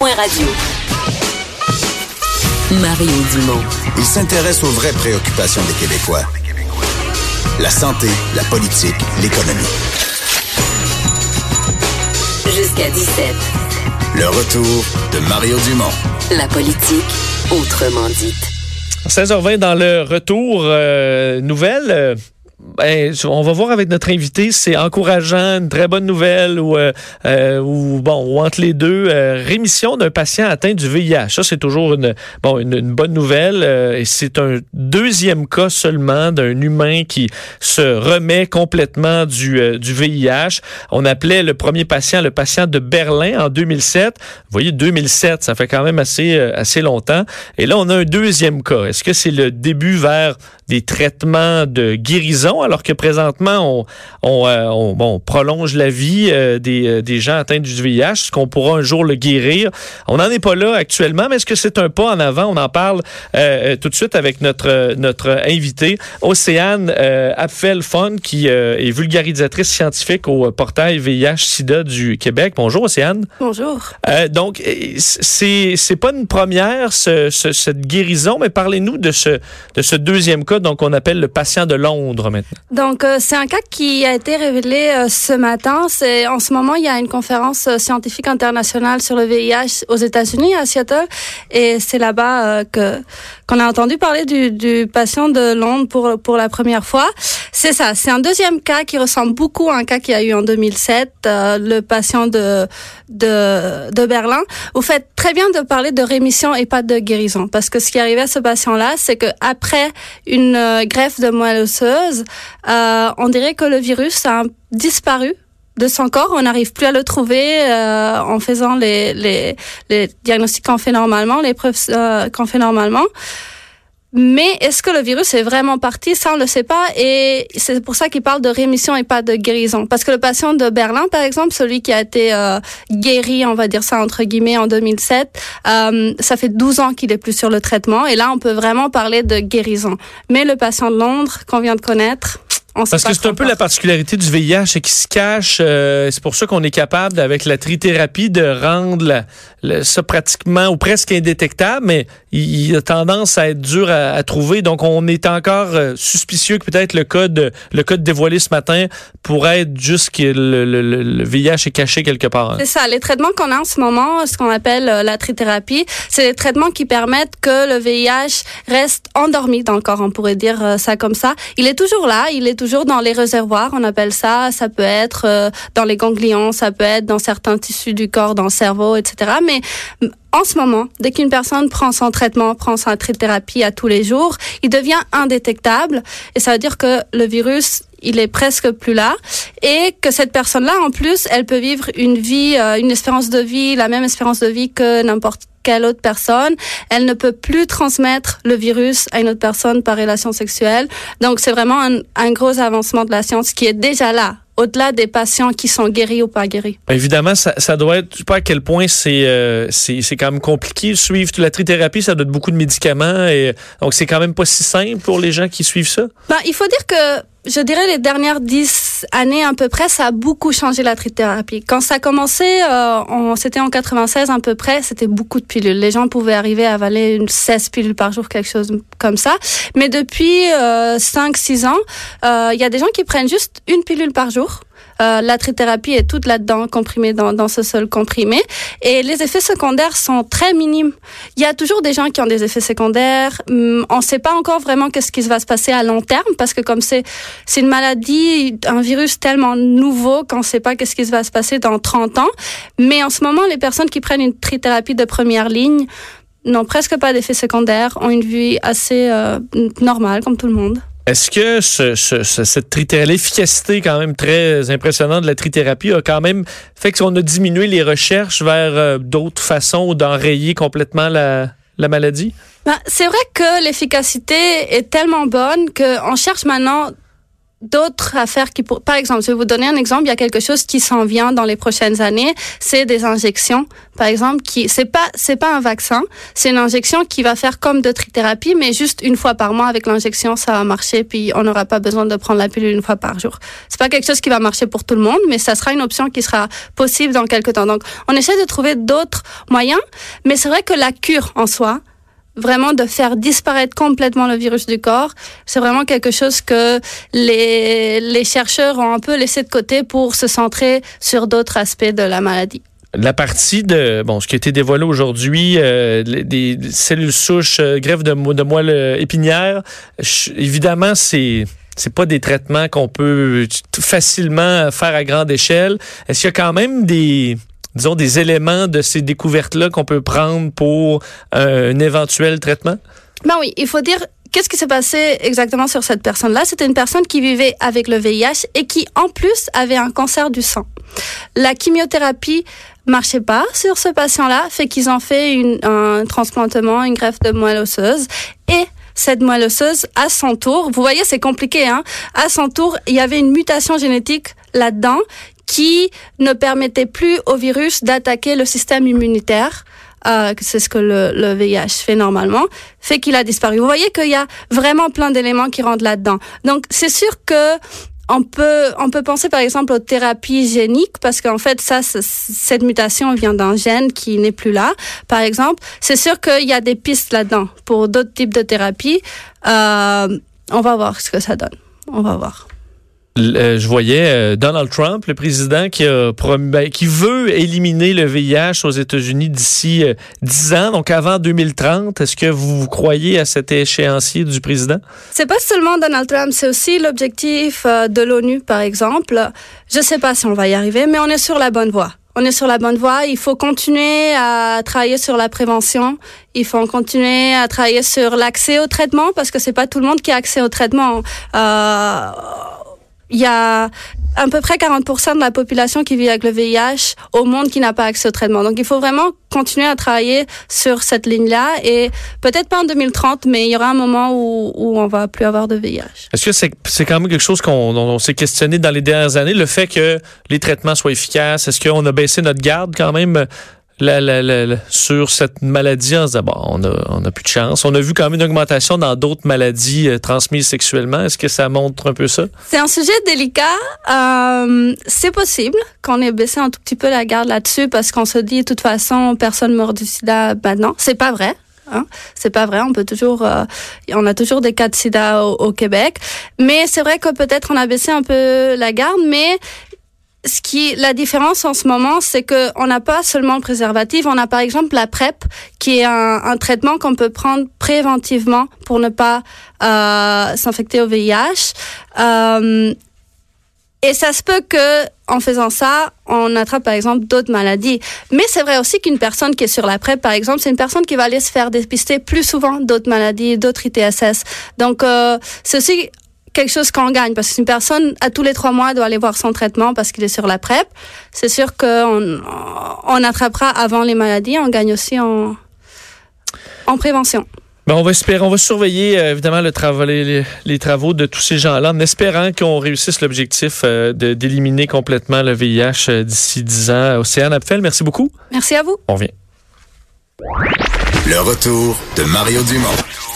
Point radio. Mario Dumont. Il s'intéresse aux vraies préoccupations des Québécois. La santé, la politique, l'économie. Jusqu'à 17. Le retour de Mario Dumont. La politique, autrement dite. 16h20 dans le retour. euh, nouvelle. euh, ben, on va voir avec notre invité, c'est encourageant, une très bonne nouvelle ou, euh, euh, ou bon, ou entre les deux, euh, rémission d'un patient atteint du VIH. Ça, c'est toujours une, bon, une, bonne nouvelle. euh, et c'est un deuxième cas seulement d'un humain qui se remet complètement du, euh, du VIH. On appelait le premier patient le patient de Berlin en 2007. Vous voyez, 2007, ça fait quand même assez, euh, assez longtemps. Et là, on a un deuxième cas. Est-ce que c'est le début vers des traitements de guérison, alors que présentement, on, on, euh, on- bon, on prolonge la vie euh, des, euh, des gens atteints du VIH, qu'on pourra un jour le guérir? On n'en est pas là actuellement, mais est-ce que c'est un pas en avant? On en parle tout de suite avec notre, notre invité, Océane Apfel-Fon, qui est vulgarisatrice scientifique au portail VIH-Sida du Québec. Bonjour, Océane. Bonjour. Donc, c'est c'est pas une première ce- ce- cette guérison, mais parlez-nous de ce de ce deuxième cas, donc on appelle le patient de Londres maintenant. Donc, euh, c'est un cas qui a été révélé euh, ce matin. C'est en ce moment, il y a une conférence euh, scientifique internationale sur le VIH aux États-Unis à Seattle, et c'est là-bas euh, que qu'on a entendu parler du, du patient de Londres pour pour la première fois. C'est ça. C'est un deuxième cas qui ressemble beaucoup à un cas qu'il y a eu en 2007, euh, le patient de de de Berlin. Vous faites très bien de parler de rémission et pas de guérison, parce que ce qui arrivé à ce patient-là, c'est que après une greffe de moelle osseuse, on dirait que le virus a disparu de son corps. On n'arrive plus à le trouver euh, en faisant les, les, les diagnostics qu'on fait normalement, les preuves euh, qu'on fait normalement. Mais est-ce que le virus est vraiment parti? Ça, on ne le sait pas. Et c'est pour ça qu'il parle de rémission et pas de guérison. Parce que le patient de Berlin, par exemple, celui qui a été euh, guéri, on va dire ça entre guillemets, en 2007, euh, ça fait 12 ans qu'il est plus sur le traitement. Et là, on peut vraiment parler de guérison. Mais le patient de Londres qu'on vient de connaître, on sait Parce que c'est un peu la particularité du VIH, c'est qu'il se cache. euh, c'est pour ça qu'on est capable, avec la trithérapie, de rendre la- ça pratiquement ou presque indétectable, mais il, a tendance à être dur à, à trouver. Donc, on est encore euh, suspicieux que peut-être le code, le code dévoilé ce matin pourrait être juste que le, le- le- VIH est caché quelque part. C'est ça. Les traitements qu'on a en ce moment, ce qu'on appelle euh, la trithérapie, c'est des traitements qui permettent que le VIH reste endormi dans le corps. On pourrait dire euh, ça comme ça. Il est toujours là. Il est toujours dans les réservoirs. On appelle ça. Ça peut être dans les ganglions. Ça peut être dans certains tissus du corps, dans le cerveau, etc. Mais en ce moment, dès qu'une personne prend son traitement, prend sa trithérapie à tous les jours, il devient indétectable. Et ça veut dire que le virus, il est presque plus là. Et que cette personne-là, en plus, elle peut vivre une vie, euh, une espérance de vie, la même espérance de vie que n'importe quelle autre personne. Elle ne peut plus transmettre le virus à une autre personne par relation sexuelle. Donc, c'est vraiment un, un gros avancement de la science qui est déjà là, au-delà des patients qui sont guéris ou pas guéris. Ben, évidemment, ça, doit être, je sais pas à quel point c'est euh, quand même compliqué. Suivre la trithérapie, ça donne beaucoup de médicaments. Et, donc, c'est quand même pas si simple pour les gens qui suivent ça. Ben, il faut dire que, je dirais, les dernières 10, année à peu près, ça a beaucoup changé la trithérapie. Quand ça a commencé, euh, c'était en 96 à peu près, c'était beaucoup de pilules. Les gens pouvaient arriver à avaler une 16 pilules par jour, quelque chose comme ça. Mais depuis euh, 5-6 ans, euh, il euh, y a des gens qui prennent juste une pilule par jour euh, la trithérapie est toute là-dedans, comprimée dans, dans ce seul comprimé. Et les effets secondaires sont très minimes. Il y a toujours des gens qui ont des effets secondaires. Hum, On ne sait pas encore vraiment qu'est-ce qui va se passer à long terme parce que comme c'est c'est une maladie, un virus tellement nouveau qu'on ne sait pas qu'est-ce qui va se passer dans 30 ans. Mais en ce moment, les personnes qui prennent une trithérapie de première ligne n'ont presque pas d'effets secondaires, ont une vie assez euh, normale comme tout le monde. Est-ce que ce, l'efficacité quand même très impressionnante de la trithérapie a quand même fait qu'on a diminué les recherches vers euh, d'autres façons d'enrayer complètement la, la maladie? Ben, c'est vrai que l'efficacité est tellement bonne qu'on cherche maintenant d'autres affaires qui, pour, par exemple, je vais vous donner un exemple. Il y a quelque chose qui s'en vient dans les prochaines années. C'est des injections, par exemple, qui c'est pas c'est pas un vaccin, c'est une injection qui va faire comme de trithérapie, mais juste une fois par mois avec l'injection, ça va marcher, puis on n'aura pas besoin de prendre la pilule une fois par jour. C'est pas quelque chose qui va marcher pour tout le monde, mais ça sera une option qui sera possible dans quelques temps. Donc, on essaie de trouver d'autres moyens, mais c'est vrai que la cure en soi, vraiment de faire disparaître complètement le virus du corps, c'est vraiment quelque chose que les, chercheurs ont un peu laissé de côté pour se centrer sur d'autres aspects de la maladie. La partie de bon ce qui a été dévoilé aujourd'hui euh, des cellules souches euh, greffe de, moelle épinière évidemment c'est c'est pas des traitements qu'on peut facilement faire à grande échelle. Est-ce qu'il y a quand même des disons, des éléments de ces découvertes-là qu'on peut prendre pour euh, un éventuel traitement? Ben oui, il faut dire qu'est-ce qui s'est passé exactement sur cette personne-là? C'était une personne qui vivait avec le VIH et qui, en plus, avait un cancer du sang. La chimiothérapie marchait pas sur ce patient-là, fait qu'ils ont fait un transplantement, une greffe de moelle osseuse et cette moelle osseuse, à son tour, vous voyez, c'est compliqué, hein? À son tour, il y avait une mutation génétique là-dedans qui ne permettait plus au virus d'attaquer le système immunitaire. Euh, c'est ce que le, le, VIH fait normalement, fait qu'il a disparu. Vous voyez qu'il y a vraiment plein d'éléments qui rentrent là-dedans. Donc c'est sûr que on peut on peut penser par exemple aux thérapies géniques parce qu'en fait ça cette mutation vient d'un gène qui n'est plus là. Par exemple, c'est sûr qu'il y a des pistes là-dedans pour d'autres types de thérapies. Euh, on va voir ce que ça donne. On va voir. Euh, je voyais euh, Donald Trump, le président, qui, ben, veut éliminer le VIH aux États-Unis d'ici euh, 10 ans, donc avant 2030. Est-ce que vous croyez à cet échéancier du président? C'est pas seulement Donald Trump, c'est aussi l'objectif euh, de l'ONU, par exemple. Je sais pas si on va y arriver, mais on est sur la bonne voie. On est sur la bonne voie. Il faut continuer à travailler sur la prévention. Il faut continuer à travailler sur l'accès au traitement parce que c'est pas tout le monde qui a accès au traitement. Euh, il y a à peu près 40% de la population qui vit avec le VIH au monde qui n'a pas accès au traitement. Donc il faut vraiment continuer à travailler sur cette ligne-là et peut-être pas en 2030, mais il y aura un moment où, où on va plus avoir de VIH. Est-ce que c'est c'est quand même quelque chose qu'on on, s'est questionné dans les dernières années, le fait que les traitements soient efficaces? Est-ce qu'on a baissé notre garde quand même? Sur cette maladie en se disant, bon, on a, on a plus de chance. On a vu quand même une augmentation dans d'autres maladies euh, transmises sexuellement. Est-ce que ça montre un peu ça? C'est un sujet délicat. Euh, c'est possible qu'on ait baissé un tout petit peu la garde là-dessus parce qu'on se dit, de toute façon, personne meurt du sida maintenant. C'est pas vrai. Hein? C'est pas vrai. On peut toujours, euh, on a toujours des cas de sida au, au Québec, mais c'est vrai que peut-être on a baissé un peu la garde. Mais ce qui la différence en ce moment, c'est que on n'a pas seulement le préservatif, on a par exemple la PrEP, qui est un, traitement qu'on peut prendre préventivement pour ne pas euh, s'infecter au VIH. Euh, et ça se peut que, en faisant ça, on attrape par exemple d'autres maladies. Mais c'est vrai aussi qu'une personne qui est sur la PrEP, par exemple, c'est une personne qui va aller se faire dépister plus souvent d'autres maladies, d'autres ITSS. Donc, euh, c'est aussi quelque chose qu'on gagne parce qu'une personne à tous les trois mois doit aller voir son traitement parce qu'il est sur la PrEP. C'est sûr qu'on on attrapera avant les maladies, on gagne aussi en, en prévention. Ben on va espérer, on va surveiller euh, évidemment le travail, les, les, travaux de tous ces gens-là en espérant qu'on réussisse l'objectif euh, de d'éliminer complètement le VIH euh, d'ici 10 ans. Océane Apfel, merci beaucoup. Merci à vous. On revient. Le retour de Mario Dumont.